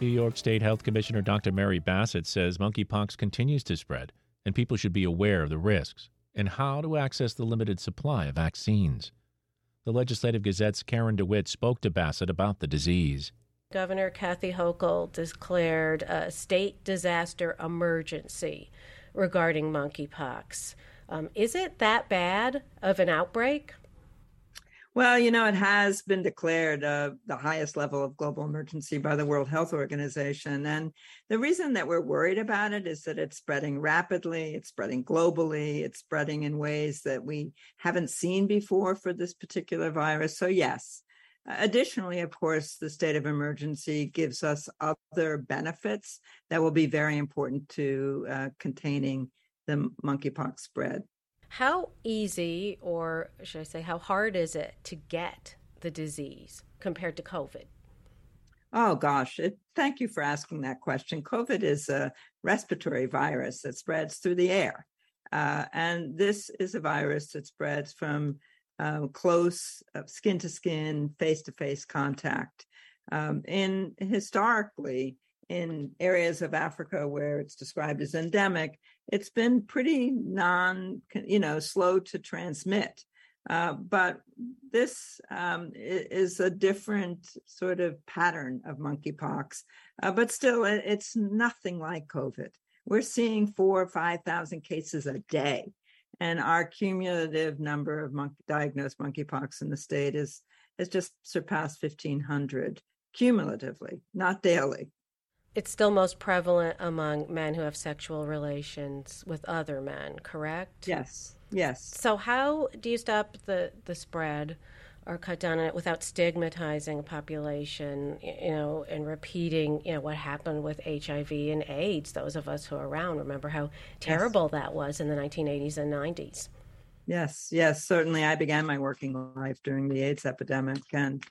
New York State Health Commissioner Dr. Mary Bassett says monkeypox continues to spread and people should be aware of the risks and how to access the limited supply of vaccines. The Legislative Gazette's Karen DeWitt spoke to Bassett about the disease. Governor Kathy Hochul declared a state disaster emergency regarding monkeypox. Um, is it that bad of an outbreak? Well, you know, it has been declared uh, the highest level of global emergency by the World Health Organization. And the reason that we're worried about it is that it's spreading rapidly, it's spreading globally, it's spreading in ways that we haven't seen before for this particular virus. So, yes. Additionally, of course, the state of emergency gives us other benefits that will be very important to uh, containing the monkeypox spread. How easy, or should I say, how hard is it to get the disease compared to COVID? Oh, gosh. It, thank you for asking that question. COVID is a respiratory virus that spreads through the air. Uh, and this is a virus that spreads from um, close skin to skin, face to face contact. Um, and historically, in areas of Africa where it's described as endemic, it's been pretty non, you know, slow to transmit. Uh, but this um, is a different sort of pattern of monkeypox, uh, but still, it's nothing like COVID. We're seeing four or 5,000 cases a day, and our cumulative number of monkey, diagnosed monkeypox in the state is has just surpassed 1,500 cumulatively, not daily it's still most prevalent among men who have sexual relations with other men, correct? Yes. Yes. So how do you stop the the spread or cut down on it without stigmatizing a population, you know, and repeating, you know, what happened with HIV and AIDS? Those of us who are around remember how terrible yes. that was in the 1980s and 90s. Yes, yes, certainly. I began my working life during the AIDS epidemic, and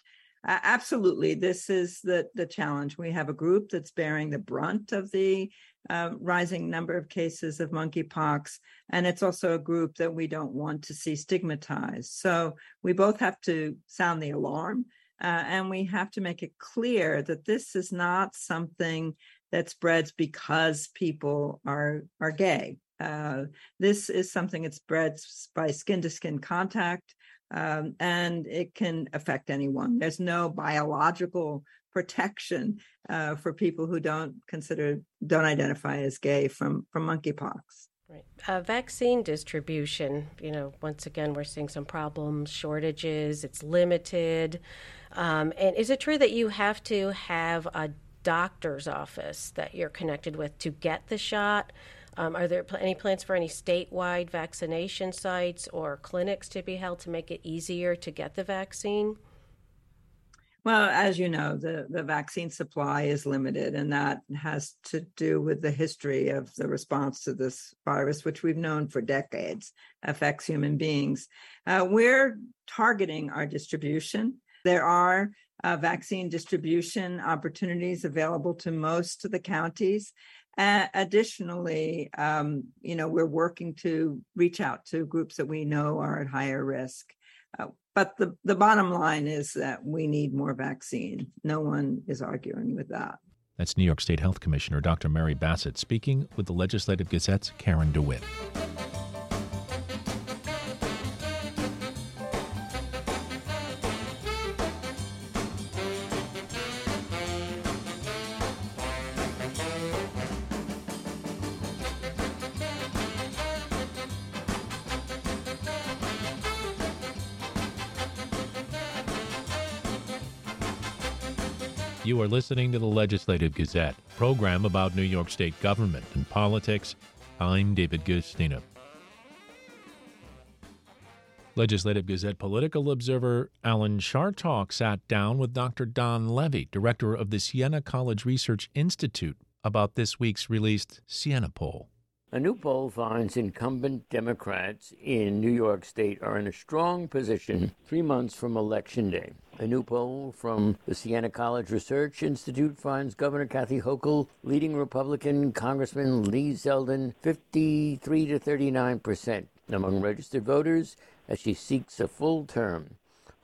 uh, absolutely, this is the the challenge. We have a group that's bearing the brunt of the uh, rising number of cases of monkeypox, and it's also a group that we don't want to see stigmatized. So we both have to sound the alarm, uh, and we have to make it clear that this is not something that spreads because people are are gay. Uh, this is something that spreads by skin to skin contact um, and it can affect anyone. There's no biological protection uh, for people who don't consider don't identify as gay from from monkeypox. Right. Uh, vaccine distribution, you know, once again, we're seeing some problems, shortages, it's limited. Um, and is it true that you have to have a doctor's office that you're connected with to get the shot? Um, are there pl- any plans for any statewide vaccination sites or clinics to be held to make it easier to get the vaccine? Well, as you know, the, the vaccine supply is limited, and that has to do with the history of the response to this virus, which we've known for decades affects human beings. Uh, we're targeting our distribution. There are uh, vaccine distribution opportunities available to most of the counties. Uh, additionally, um, you know, we're working to reach out to groups that we know are at higher risk. Uh, but the, the bottom line is that we need more vaccine. No one is arguing with that. That's New York State Health Commissioner Dr. Mary Bassett speaking with the Legislative Gazette's Karen DeWitt. Are listening to the Legislative Gazette, program about New York State government and politics. I'm David Guistina. Legislative Gazette political observer Alan Chartock sat down with Dr. Don Levy, director of the Siena College Research Institute, about this week's released Siena poll. A new poll finds incumbent Democrats in New York State are in a strong position three months from Election Day. A new poll from the Siena College Research Institute finds Governor Kathy Hochul leading Republican Congressman Lee Zeldin 53 to 39 percent among registered voters as she seeks a full term.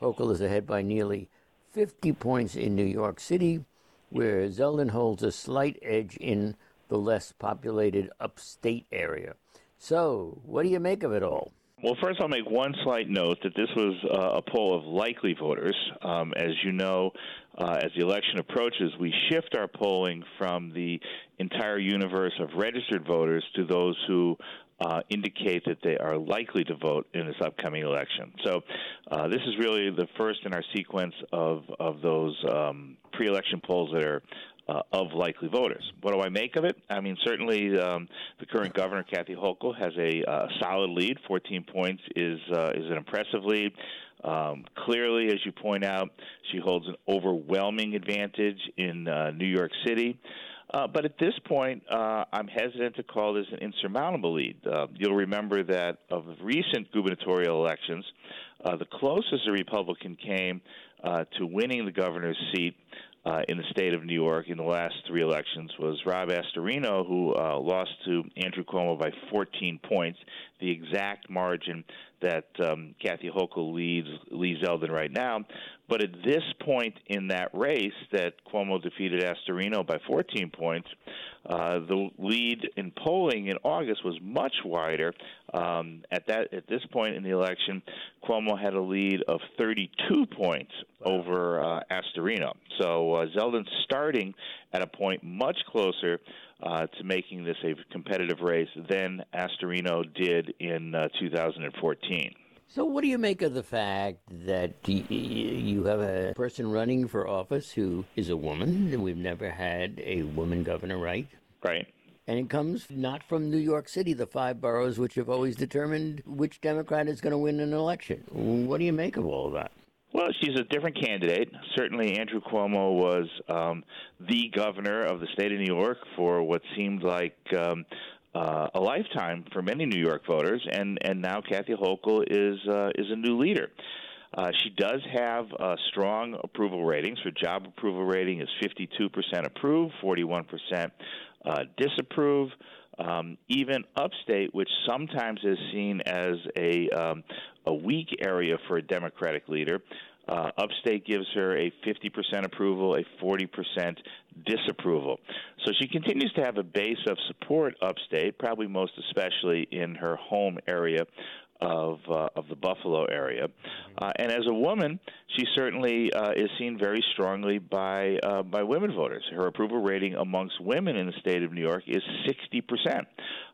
Hochul is ahead by nearly 50 points in New York City, where Zeldin holds a slight edge in the less populated upstate area. So, what do you make of it all? Well, first, I'll make one slight note that this was uh, a poll of likely voters. Um, as you know, uh, as the election approaches, we shift our polling from the entire universe of registered voters to those who uh, indicate that they are likely to vote in this upcoming election. So, uh, this is really the first in our sequence of of those um, pre-election polls that are uh, of likely voters. What do I make of it? I mean, certainly um, the current governor, Kathy Hochul, has a uh, solid lead. 14 points is uh, is an impressive lead. Um, clearly, as you point out, she holds an overwhelming advantage in uh, New York City. Uh, but at this point, uh, I'm hesitant to call this an insurmountable lead. You'll remember that of recent gubernatorial elections, the closest a Republican came to winning the governor's seat uh, in the state of New York in the last three elections was Rob Astorino, who uh, lost to Andrew Cuomo by 14 points, the exact margin that um, Kathy Hochul leads Lee Zeldin right now. But at this point in that race, that Cuomo defeated Astorino by 14 points, uh, the lead in polling in August was much wider. Um, at that at this point in the election, Cuomo had a lead of 32 points over uh, Astorino. So uh, Zeldin's starting at a point much closer uh, to making this a competitive race than Astorino did in uh, 2014. So, what do you make of the fact that you have a person running for office who is a woman? We've never had a woman governor, right? Right. And it comes not from New York City, the five boroughs which have always determined which Democrat is going to win an election. What do you make of all of that? Well, she's a different candidate. Certainly, Andrew Cuomo was um, the governor of the state of New York for what seemed like um, uh, a lifetime for many New York voters, and and now Kathy Hochul is uh, is a new leader. Uh, she does have uh, strong approval ratings. Her job approval rating is 52% approve, 41% uh, disapprove. Um, even upstate, which sometimes is seen as a um, a weak area for a Democratic leader, uh, Upstate gives her a 50% approval, a 40% disapproval. So she continues to have a base of support upstate, probably most especially in her home area of uh, of the Buffalo area. Uh, and as a woman, she certainly uh, is seen very strongly by uh, by women voters. Her approval rating amongst women in the state of New York is 60 percent.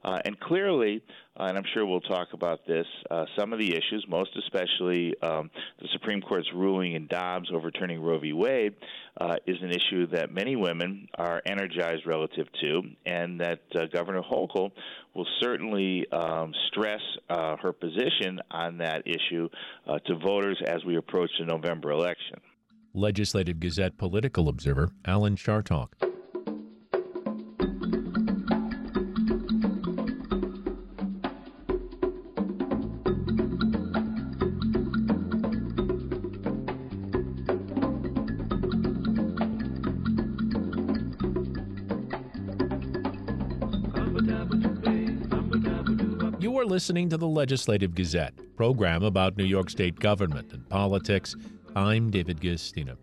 Uh, and clearly, uh, and I'm sure we'll talk about this, uh, some of the issues, most especially um, the Supreme Court's ruling in Dobbs overturning Roe v. Wade, uh, is an issue that many women are energized relative to, and that uh, Governor Hochul will certainly um, stress uh, her position on that issue to voters as we approach the November election. Legislative Gazette political observer Alan Chartock. Listening to the Legislative Gazette, program about New York State government and politics. I'm David Guistina.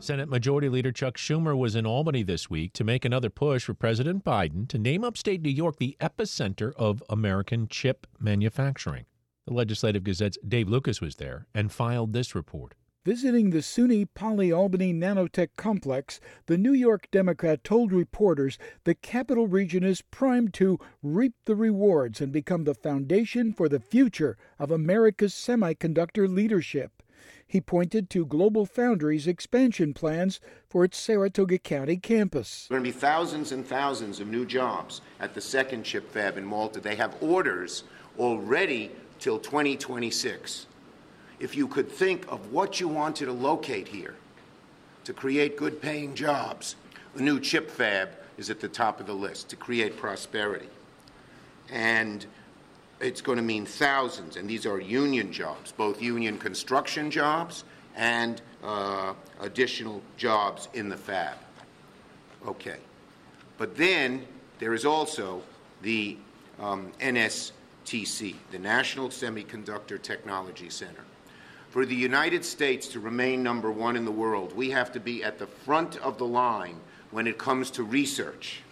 Senate Majority Leader Chuck Schumer was in Albany this week to make another push for President Biden to name upstate New York the epicenter of American chip manufacturing. The Legislative Gazette's Dave Lucas was there and filed this report. Visiting the SUNY Poly Albany Nanotech Complex, the New York Democrat told reporters the capital region is primed to reap the rewards and become the foundation for the future of America's semiconductor leadership. He pointed to GlobalFoundries' expansion plans for its Saratoga County campus. There are going to be thousands and thousands of new jobs at the second chip fab in Malta. They have orders already till 2026. If you could think of what you wanted to locate here to create good paying jobs, a new chip fab is at the top of the list to create prosperity. And it's going to mean thousands, and these are union jobs, both union construction jobs and uh, additional jobs in the fab. Okay. But then there is also the um, NSTC, the National Semiconductor Technology Center. For the United States to remain number one in the world, we have to be at the front of the line when it comes to research.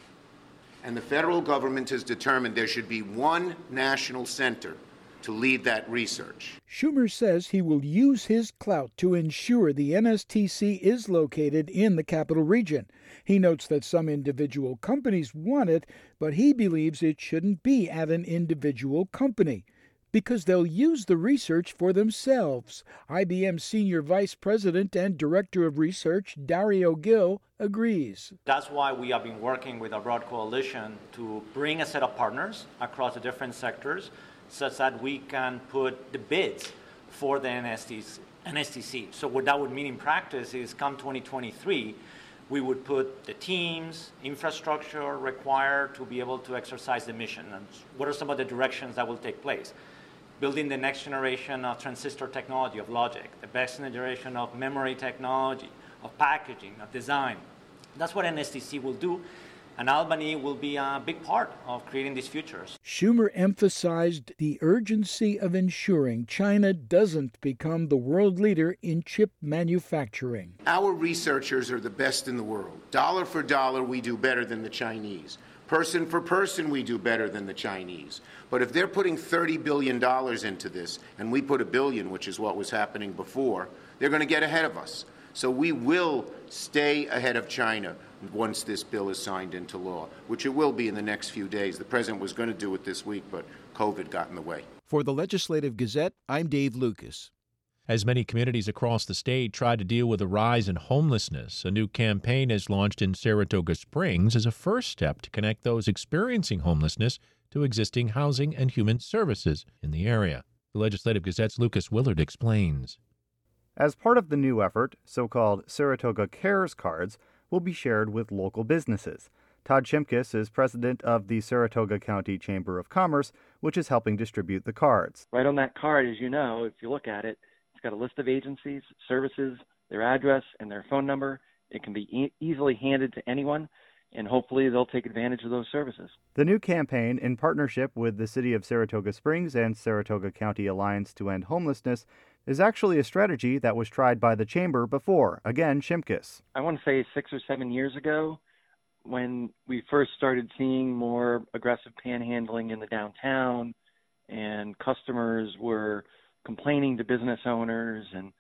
And the federal government has determined there should be one national center to lead that research. Schumer says he will use his clout to ensure the NSTC is located in the capital region. He notes that some individual companies want it, but he believes it shouldn't be at an individual company because they'll use the research for themselves. IBM Senior Vice President and Director of Research Dario Gil agrees. That's why we have been working with a broad coalition to bring a set of partners across the different sectors such that we can put the bids for the NSTC. So what that would mean in practice is come 2023, we would put the teams, infrastructure required to be able to exercise the mission. And what are some of the directions that will take place? Building the next generation of transistor technology, of logic, the best generation of memory technology, of packaging, of design. That's what NSTC will do. And Albany will be a big part of creating these futures. Schumer emphasized the urgency of ensuring China doesn't become the world leader in chip manufacturing. Our researchers are the best in the world. Dollar for dollar, we do better than the Chinese. Person for person, we do better than the Chinese. But if they're putting $30 billion into this, and we put a billion, which is what was happening before, they're going to get ahead of us. So we will stay ahead of China once this bill is signed into law, which it will be in the next few days. The president was going to do it this week, but COVID got in the way. For the Legislative Gazette, I'm Dave Lucas. As many communities across the state try to deal with a rise in homelessness, a new campaign is launched in Saratoga Springs as a first step to connect those experiencing homelessness to existing housing and human services in the area. The Legislative Gazette's Lucas Willard explains. As part of the new effort, so called Saratoga Cares cards will be shared with local businesses. Todd Shimkus is president of the Saratoga County Chamber of Commerce, which is helping distribute the cards. Right on that card, as you know, if you look at it, it's got a list of agencies, services, their address, and their phone number. It can be e- easily handed to anyone, and hopefully they'll take advantage of those services. The new campaign, in partnership with the City of Saratoga Springs and Saratoga County Alliance to End Homelessness, is actually a strategy that was tried by the Chamber before. Again, Shimkus. I want to say six or seven years ago, when we first started seeing more aggressive panhandling in the downtown, and customers were complaining to business owners and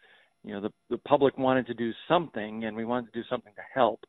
you know the the public wanted to do something and we wanted to do something to help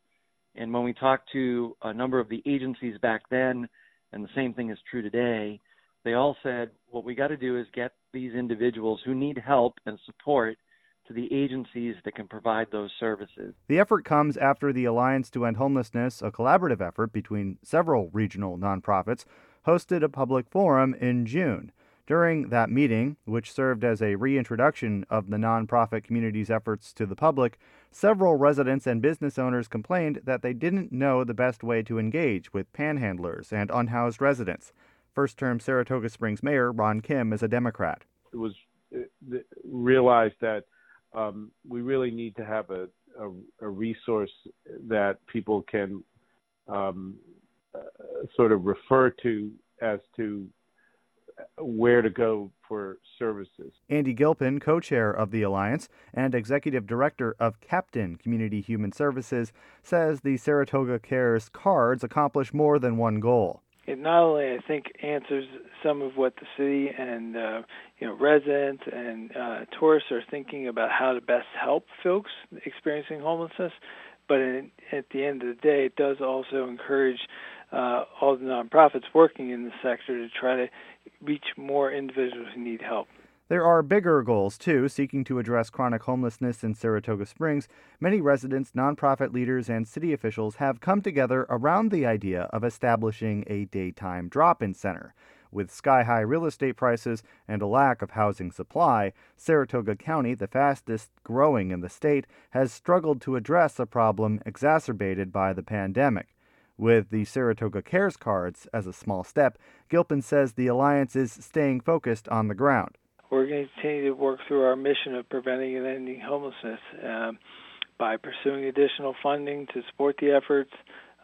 and when we talked to a number of the agencies back then and the same thing is true today they all said what we got to do is get these individuals who need help and support to the agencies that can provide those services. The effort comes after the Alliance to End Homelessness, a collaborative effort between several regional nonprofits, hosted a public forum in June. During that meeting, which served as a reintroduction of the nonprofit community's efforts to the public, several residents and business owners complained that they didn't know the best way to engage with panhandlers and unhoused residents. First term Saratoga Springs Mayor Ron Kim is a Democrat. It was uh, realized that um, we really need to have a, a, a resource that people can um, uh, sort of refer to as to where to go for services. Andy Gilpin, co chair of the Alliance and executive director of Captain Community Human Services, says the Saratoga Cares cards accomplish more than one goal. It not only, I think, answers some of what the city and uh, you know residents and uh, tourists are thinking about how to best help folks experiencing homelessness, but in, at the end of the day, it does also encourage uh, all the nonprofits working in the sector to try to reach more individuals who need help. There are bigger goals, too, seeking to address chronic homelessness in Saratoga Springs. Many residents, nonprofit leaders, and city officials have come together around the idea of establishing a daytime drop in center. With sky high real estate prices and a lack of housing supply, Saratoga County, the fastest growing in the state, has struggled to address a problem exacerbated by the pandemic. With the Saratoga Cares cards as a small step, Gilpin says the alliance is staying focused on the ground. We're going to continue to work through our mission of preventing and ending homelessness um, by pursuing additional funding to support the efforts,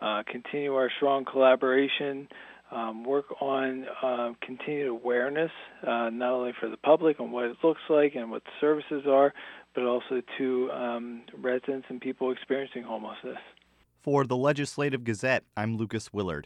uh, continue our strong collaboration, um, work on uh, continued awareness, uh, not only for the public on what it looks like and what the services are, but also to um, residents and people experiencing homelessness. For the Legislative Gazette, I'm Lucas Willard.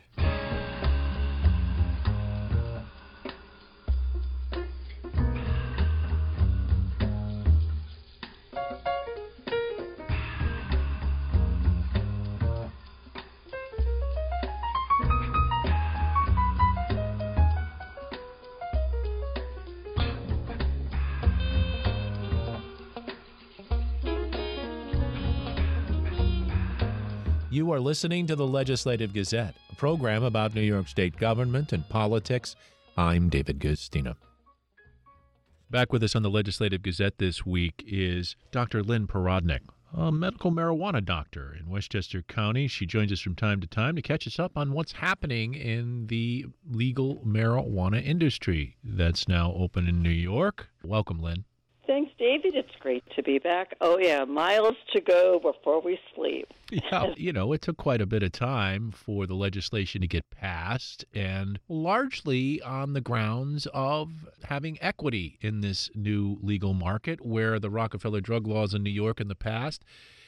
Are listening to the Legislative Gazette, a program about New York State government and politics. I'm David Guistina. Back with us on the Legislative Gazette this week is Dr. Lynn Parodneck, a medical marijuana doctor in Westchester County. She joins us from time to time to catch us up on what's happening in the legal marijuana industry that's now open in New York. Welcome, Lynn. Thanks, David. It's great to be back. Oh, yeah, miles to go before we sleep. Yeah, you know, it took quite a bit of time for the legislation to get passed, and largely on the grounds of having equity in this new legal market where the Rockefeller drug laws in New York in the past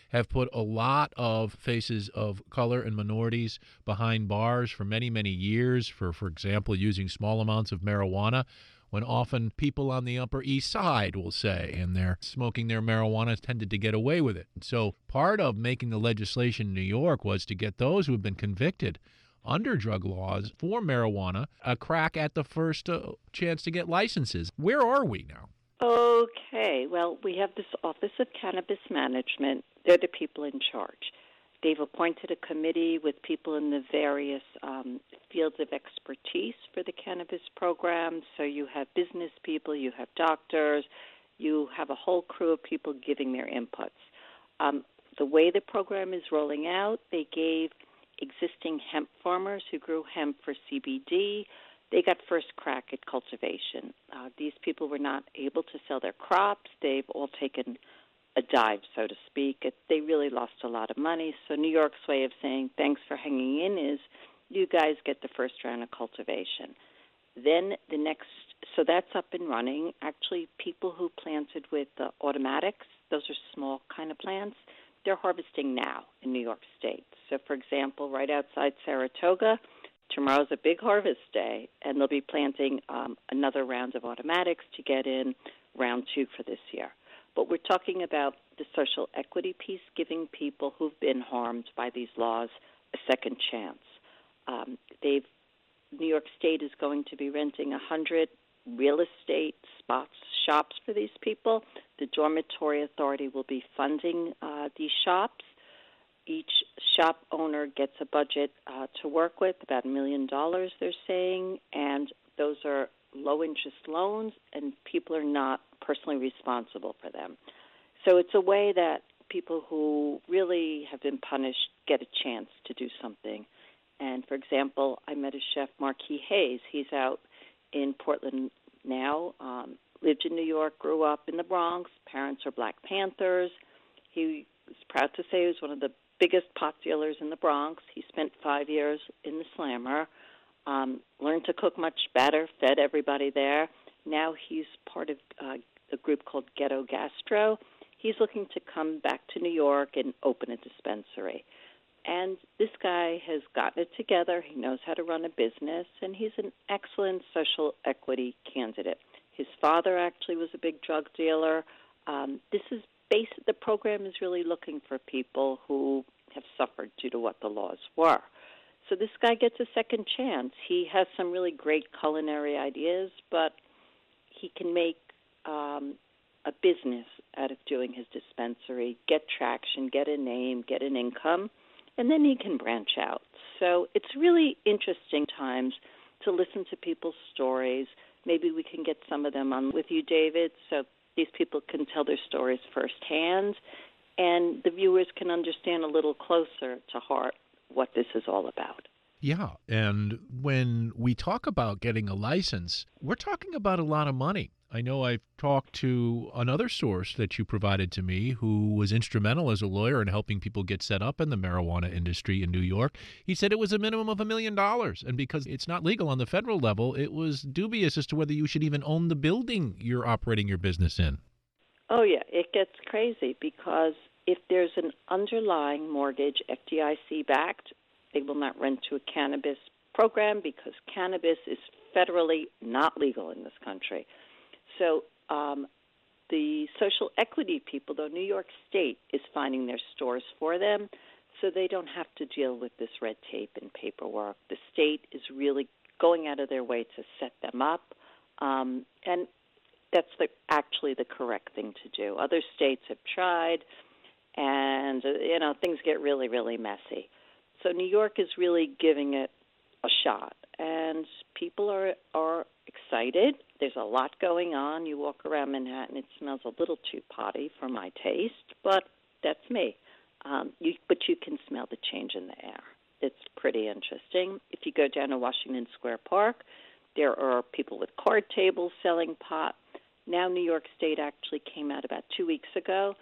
have put a lot of faces of color and minorities behind bars for many, many years for, for example, using small amounts of marijuana when often people on the Upper East Side will say, and they're smoking their marijuana tended to get away with it. So part of making the legislation in New York was to get those who have been convicted under drug laws for marijuana a crack at the first uh, chance to get licenses. Where are we now? Okay, well, we have this Office of Cannabis Management. They're the people in charge. They've appointed a committee with people in the various um, fields of expertise for the cannabis program. So you have business people, you have doctors, you have a whole crew of people giving their inputs. Um, the way the program is rolling out, they gave existing hemp farmers who grew hemp for CBD, they got first crack at cultivation. Uh, these people were not able to sell their crops. They've all taken a dive, so to speak. It, they really lost a lot of money. So New York's way of saying thanks for hanging in is you guys get the first round of cultivation. Then the next, so that's up and running. Actually, people who planted with the automatics, those are small kind of plants, they're harvesting now in New York State. So, for example, right outside Saratoga, tomorrow's a big harvest day, and they'll be planting um, another round of automatics to get in round two for this year. But we're talking about the social equity piece, giving people who've been harmed by these laws a second chance. Um, they've New York State is going to be renting a hundred real estate spots, shops for these people. The Dormitory Authority will be funding uh, these shops. Each shop owner gets a budget uh, to work with, about a million dollars, they're saying, and those are low interest loans, and people are not personally responsible for them. So it's a way that people who really have been punished get a chance to do something. And for example, I met a chef, Marquis Hayes. He's out in Portland now, um, lived in New York, grew up in the Bronx. Parents are Black Panthers. He was proud to say he was one of the biggest pot dealers in the Bronx. He spent five years in the Slammer, um, learned to cook much better, fed everybody there. Now he's part of uh, a group called Ghetto Gastro. He's looking to come back to New York and open a dispensary. And this guy has gotten it together. He knows how to run a business, and he's an excellent social equity candidate. His father actually was a big drug dealer. Um, this is base. The program is really looking for people who have suffered due to what the laws were. So this guy gets a second chance. He has some really great culinary ideas, but he can make um, a business out of doing his dispensary, get traction, get a name, get an income, and then he can branch out. So it's really interesting times. to listen to people's stories. Maybe we can get some of them on with you, David, so these people can tell their stories firsthand and the viewers can understand a little closer to heart what this is all about. Yeah. And when we talk about getting a license, we're talking about a lot of money. I know I've talked to another source that you provided to me who was instrumental as a lawyer in helping people get set up in the marijuana industry in New York. He said it was a minimum of a million dollars. And because it's not legal on the federal level, it was dubious as to whether you should even own the building you're operating your business in. Oh, yeah. It gets crazy because if there's an underlying mortgage, FDIC backed, they will not rent to a cannabis program because cannabis is federally not legal in this country. So um, the social equity people, though New York State is finding their stores for them, so they don't have to deal with this red tape and paperwork. The state is really going out of their way to set them up, um, and that's the, actually the correct thing to do. Other states have tried, and uh, you know things get really, really messy. So New York is really giving it a shot, and people are are excited. There's a lot going on. You walk around Manhattan, it smells a little too potty for my taste, but that's me. Um, you, but you can smell the change in the air. It's pretty interesting. If you go down to Washington Square Park, there are people with card tables selling pot. Now, New York State actually came out about two weeks ago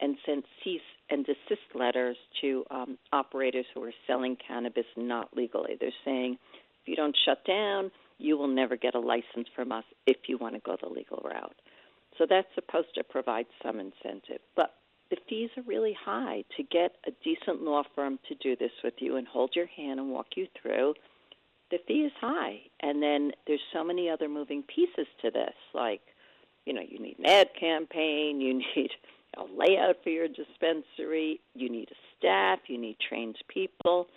and sent cease and desist letters to um, operators who are selling cannabis not legally. They're saying, you don't shut down, you will never get a license from us if you want to go the legal route. So that's supposed to provide some incentive. But the fees are really high to get a decent law firm to do this with you and hold your hand and walk you through. The fee is high. And then there's so many other moving pieces to this, like, you know, you need an ad campaign, you need a layout for your dispensary, you need a staff, you need trained people.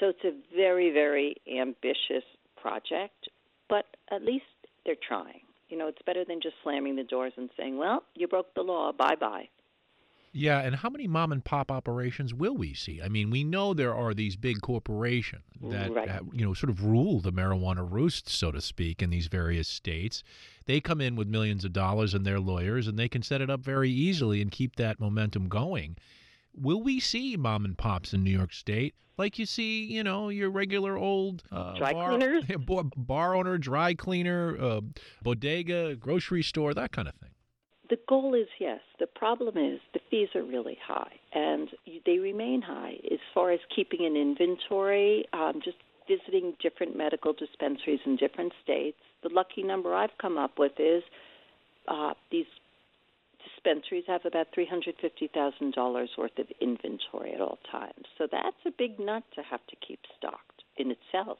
So it's a very, very ambitious project, but at least they're trying. You know, it's better than just slamming the doors and saying, well, you broke the law, bye bye. Yeah, and how many mom and pop operations will we see? I mean, we know there are these big corporations that, right. uh, you know, sort of rule the marijuana roost, so to speak, in these various states. They come in with millions of dollars and their lawyers, and they can set it up very easily and keep that momentum going. Will we see mom and pops in New York State like you see, you know, your regular old uh, dry bar, cleaners, bar owner, dry cleaner, uh, bodega, grocery store, that kind of thing? The goal is yes. The problem is the fees are really high, and they remain high as far as keeping an inventory. Um, just visiting different medical dispensaries in different states. The lucky number I've come up with is uh, these dispensaries have about $350,000 worth of inventory at all times. So that's a big nut to have to keep stocked in itself,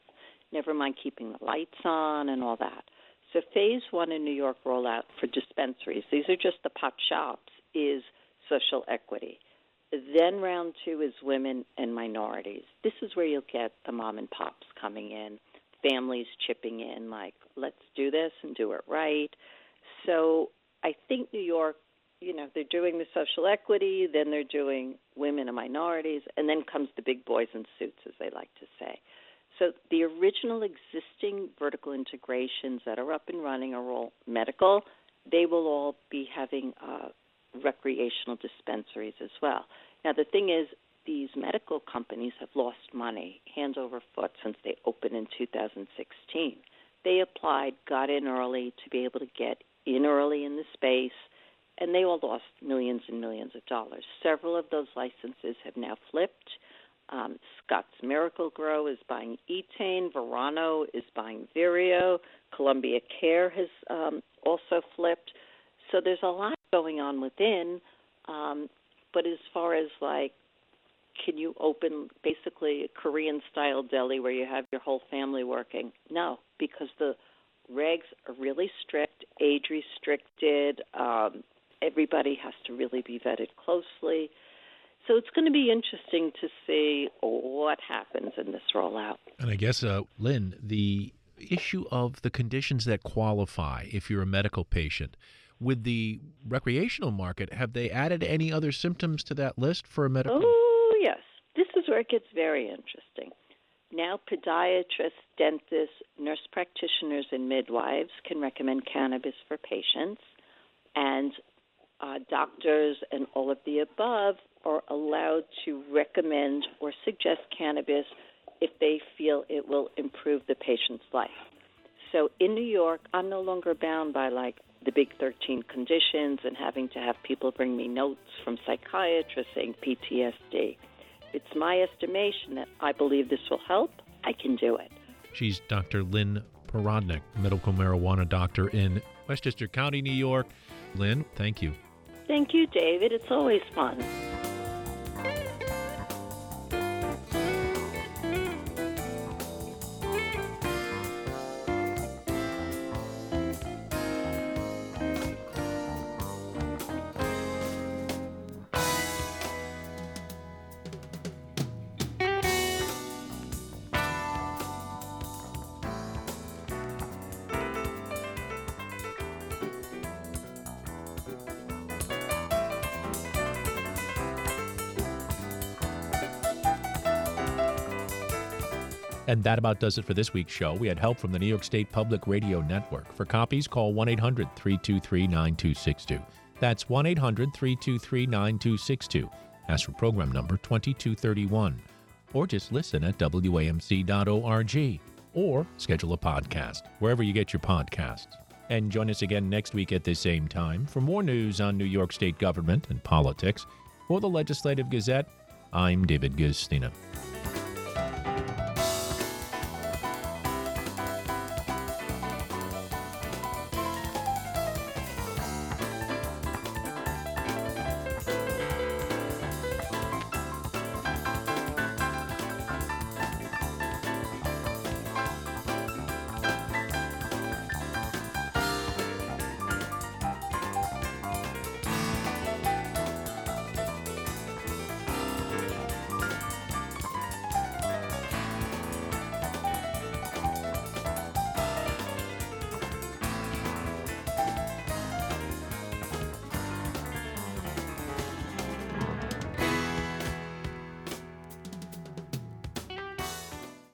never mind keeping the lights on and all that. So, phase one in New York rollout for dispensaries, these are just the pot shops, is social equity. Then round two is women and minorities. This is where you'll get the mom and pops coming in, families chipping in, like, let's do this and do it right. So I think New York, you know, they're doing the social equity, then they're doing women and minorities, and then comes the big boys in suits, as they like to say. So the original existing vertical integrations that are up and running are all medical. They will all be having uh, recreational dispensaries as well. Now, the thing is, these medical companies have lost money hand over foot since they opened in 2016. They applied, got in early to be able to get in early in the space, and they all lost millions and millions of dollars. Several of those licenses have now flipped. Um, Scott's Miracle Grow is buying Etain. Verano is buying Vireo. Columbia Care has um, also flipped. So there's a lot going on within. Um, but as far as like, can you open basically a Korean style deli where you have your whole family working? No, because the regs are really strict, age restricted. Um, everybody has to really be vetted closely. So it's going to be interesting to see what happens in this rollout. And I guess, uh, Lynn, the issue of the conditions that qualify if you're a medical patient with the recreational market, have they added any other symptoms to that list for a medical? Oh, yes. This is where it gets very interesting. now podiatrists, dentists, nurse practitioners, and midwives can recommend cannabis for patients, and uh, doctors and all of the above are allowed to recommend or suggest cannabis if they feel it will improve the patient's life. So in New York, I'm no longer bound by like the big 13 conditions and having to have people bring me notes from psychiatrists saying PTSD. It's my estimation that I believe this will help. I can do it. She's Dr. Lynn Parodneck, medical marijuana doctor in Westchester County, New York. Lynn, thank you. Thank you, David. It's always fun. And that about does it for this week's show. We had help from the New York State Public Radio Network. For copies, call 1 800 323 9262. That's 1 800 323 9262. Ask for program number 2231. Or just listen at WAMC.org. Or schedule a podcast wherever you get your podcasts. And join us again next week at the same time for more news on New York State government and politics. For the Legislative Gazette, I'm David Guistina.